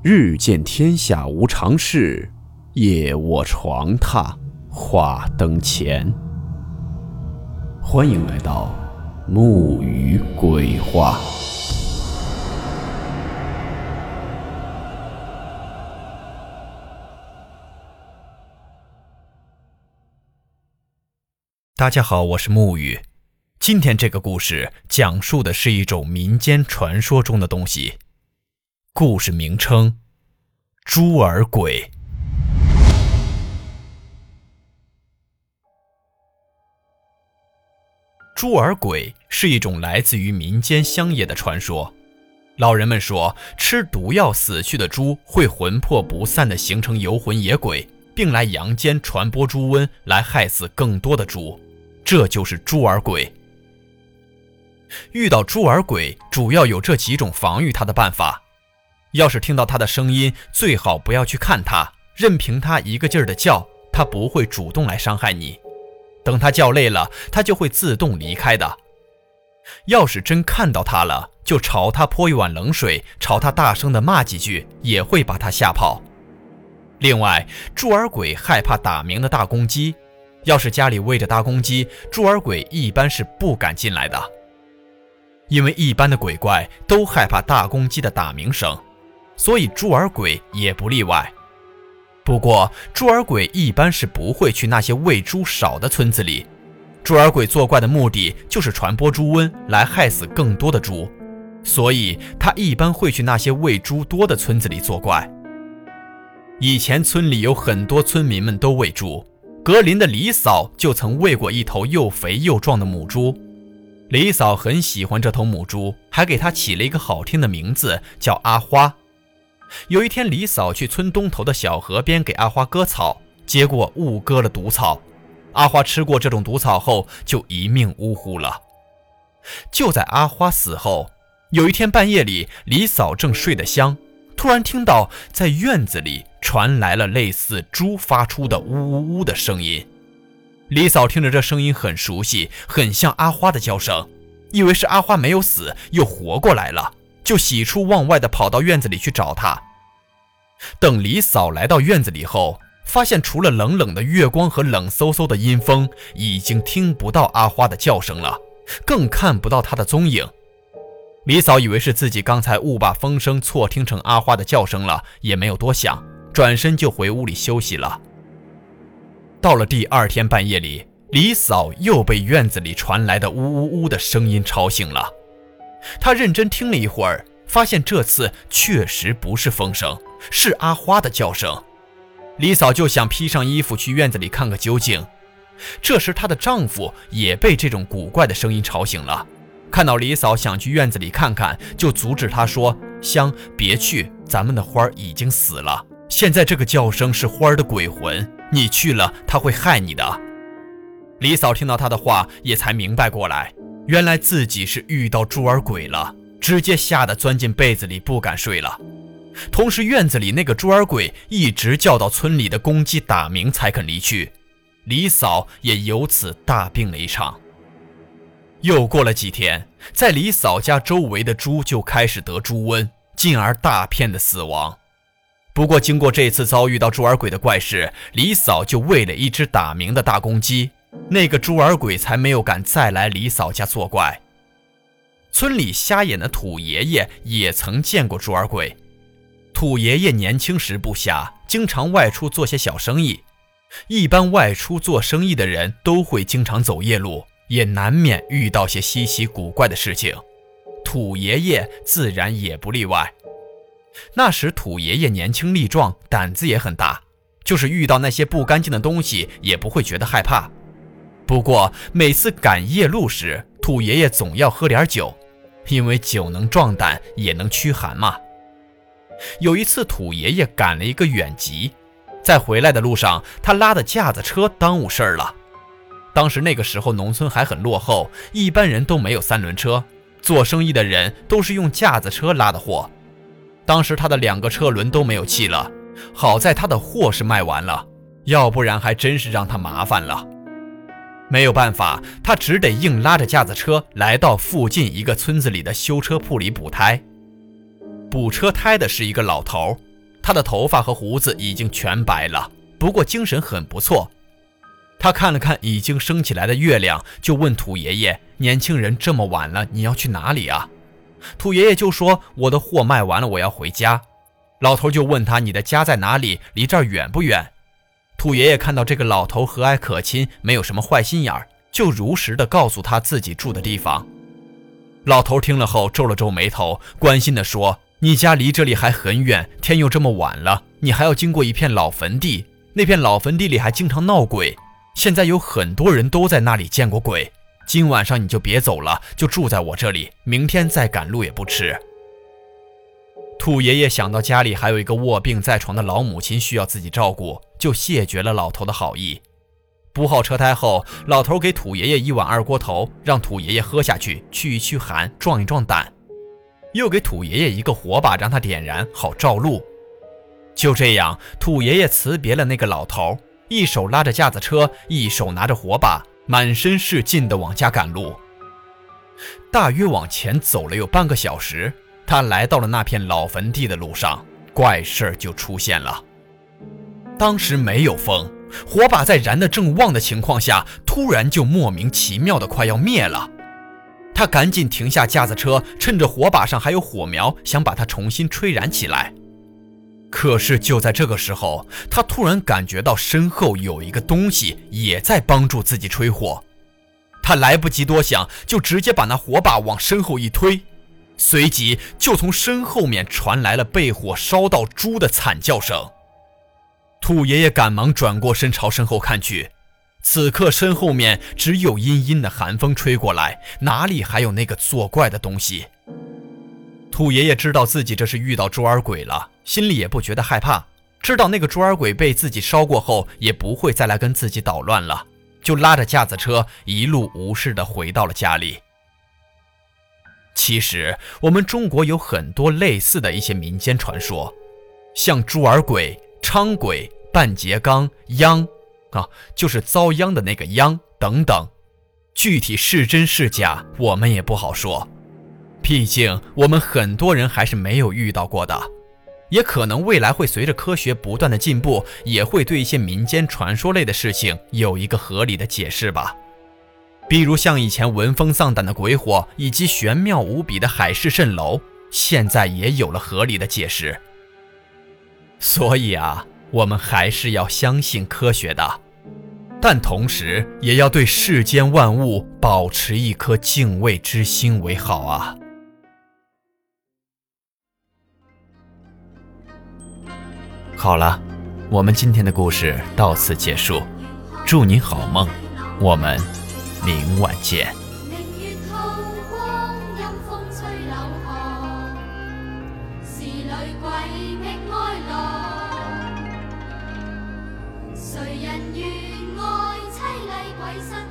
日见天下无常事，夜卧床榻话灯前。欢迎来到木鱼鬼话。大家好，我是木鱼。今天这个故事讲述的是一种民间传说中的东西。故事名称：猪儿鬼。猪儿鬼是一种来自于民间乡野的传说。老人们说，吃毒药死去的猪会魂魄不散的形成游魂野鬼，并来阳间传播猪瘟，来害死更多的猪。这就是猪儿鬼。遇到猪儿鬼，主要有这几种防御它的办法。要是听到他的声音，最好不要去看他，任凭他一个劲儿的叫，他不会主动来伤害你。等他叫累了，他就会自动离开的。要是真看到他了，就朝他泼一碗冷水，朝他大声的骂几句，也会把他吓跑。另外，猪儿鬼害怕打鸣的大公鸡，要是家里喂着大公鸡，猪儿鬼一般是不敢进来的，因为一般的鬼怪都害怕大公鸡的打鸣声。所以猪儿鬼也不例外。不过猪儿鬼一般是不会去那些喂猪少的村子里。猪儿鬼作怪的目的就是传播猪瘟，来害死更多的猪。所以他一般会去那些喂猪多的村子里作怪。以前村里有很多村民们都喂猪，格林的李嫂就曾喂过一头又肥又壮的母猪。李嫂很喜欢这头母猪，还给它起了一个好听的名字，叫阿花。有一天，李嫂去村东头的小河边给阿花割草，结果误割了毒草。阿花吃过这种毒草后，就一命呜呼了。就在阿花死后，有一天半夜里，李嫂正睡得香，突然听到在院子里传来了类似猪发出的呜呜呜的声音。李嫂听着这声音很熟悉，很像阿花的叫声，以为是阿花没有死，又活过来了。就喜出望外地跑到院子里去找他。等李嫂来到院子里后，发现除了冷冷的月光和冷飕飕的阴风，已经听不到阿花的叫声了，更看不到她的踪影。李嫂以为是自己刚才误把风声错听成阿花的叫声了，也没有多想，转身就回屋里休息了。到了第二天半夜里，李嫂又被院子里传来的呜呜呜的声音吵醒了。他认真听了一会儿，发现这次确实不是风声，是阿花的叫声。李嫂就想披上衣服去院子里看个究竟。这时，她的丈夫也被这种古怪的声音吵醒了。看到李嫂想去院子里看看，就阻止她说：“香，别去，咱们的花儿已经死了。现在这个叫声是花儿的鬼魂，你去了，他会害你的。”李嫂听到他的话，也才明白过来。原来自己是遇到猪儿鬼了，直接吓得钻进被子里不敢睡了。同时，院子里那个猪儿鬼一直叫到村里的公鸡打鸣才肯离去，李嫂也由此大病了一场。又过了几天，在李嫂家周围的猪就开始得猪瘟，进而大片的死亡。不过，经过这次遭遇到猪儿鬼的怪事，李嫂就喂了一只打鸣的大公鸡。那个猪儿鬼才没有敢再来李嫂家作怪。村里瞎眼的土爷爷也曾见过猪儿鬼。土爷爷年轻时不瞎，经常外出做些小生意。一般外出做生意的人都会经常走夜路，也难免遇到些稀奇古怪的事情。土爷爷自然也不例外。那时土爷爷年轻力壮，胆子也很大，就是遇到那些不干净的东西，也不会觉得害怕。不过每次赶夜路时，土爷爷总要喝点酒，因为酒能壮胆，也能驱寒嘛。有一次，土爷爷赶了一个远集，在回来的路上，他拉的架子车耽误事儿了。当时那个时候，农村还很落后，一般人都没有三轮车，做生意的人都是用架子车拉的货。当时他的两个车轮都没有气了，好在他的货是卖完了，要不然还真是让他麻烦了。没有办法，他只得硬拉着架子车来到附近一个村子里的修车铺里补胎。补车胎的是一个老头，他的头发和胡子已经全白了，不过精神很不错。他看了看已经升起来的月亮，就问土爷爷：“年轻人，这么晚了，你要去哪里啊？”土爷爷就说：“我的货卖完了，我要回家。”老头就问他：“你的家在哪里？离这儿远不远？”土爷爷看到这个老头和蔼可亲，没有什么坏心眼儿，就如实的告诉他自己住的地方。老头听了后皱了皱眉头，关心地说：“你家离这里还很远，天又这么晚了，你还要经过一片老坟地，那片老坟地里还经常闹鬼。”现在有很多人都在那里见过鬼，今晚上你就别走了，就住在我这里，明天再赶路也不迟。兔爷爷想到家里还有一个卧病在床的老母亲需要自己照顾，就谢绝了老头的好意。补好车胎后，老头给土爷爷一碗二锅头，让土爷爷喝下去，驱一驱寒，壮一壮胆。又给土爷爷一个火把，让他点燃，好照路。就这样，土爷爷辞别了那个老头。一手拉着架子车，一手拿着火把，满身是劲地往家赶路。大约往前走了有半个小时，他来到了那片老坟地的路上，怪事儿就出现了。当时没有风，火把在燃得正旺的情况下，突然就莫名其妙的快要灭了。他赶紧停下架子车，趁着火把上还有火苗，想把它重新吹燃起来。可是就在这个时候，他突然感觉到身后有一个东西也在帮助自己吹火。他来不及多想，就直接把那火把往身后一推，随即就从身后面传来了被火烧到猪的惨叫声。兔爷爷赶忙转过身朝身后看去，此刻身后面只有阴阴的寒风吹过来，哪里还有那个作怪的东西？兔爷爷知道自己这是遇到猪儿鬼了，心里也不觉得害怕。知道那个猪儿鬼被自己烧过后，也不会再来跟自己捣乱了，就拉着架子车一路无事的回到了家里。其实，我们中国有很多类似的一些民间传说，像猪儿鬼、昌鬼、半截缸、殃，啊，就是遭殃的那个殃等等。具体是真是假，我们也不好说。毕竟，我们很多人还是没有遇到过的，也可能未来会随着科学不断的进步，也会对一些民间传说类的事情有一个合理的解释吧。比如像以前闻风丧胆的鬼火，以及玄妙无比的海市蜃楼，现在也有了合理的解释。所以啊，我们还是要相信科学的，但同时也要对世间万物保持一颗敬畏之心为好啊。好了，我们今天的故事到此结束，祝您好梦，我们明晚见。谁人愿爱凄厉鬼身？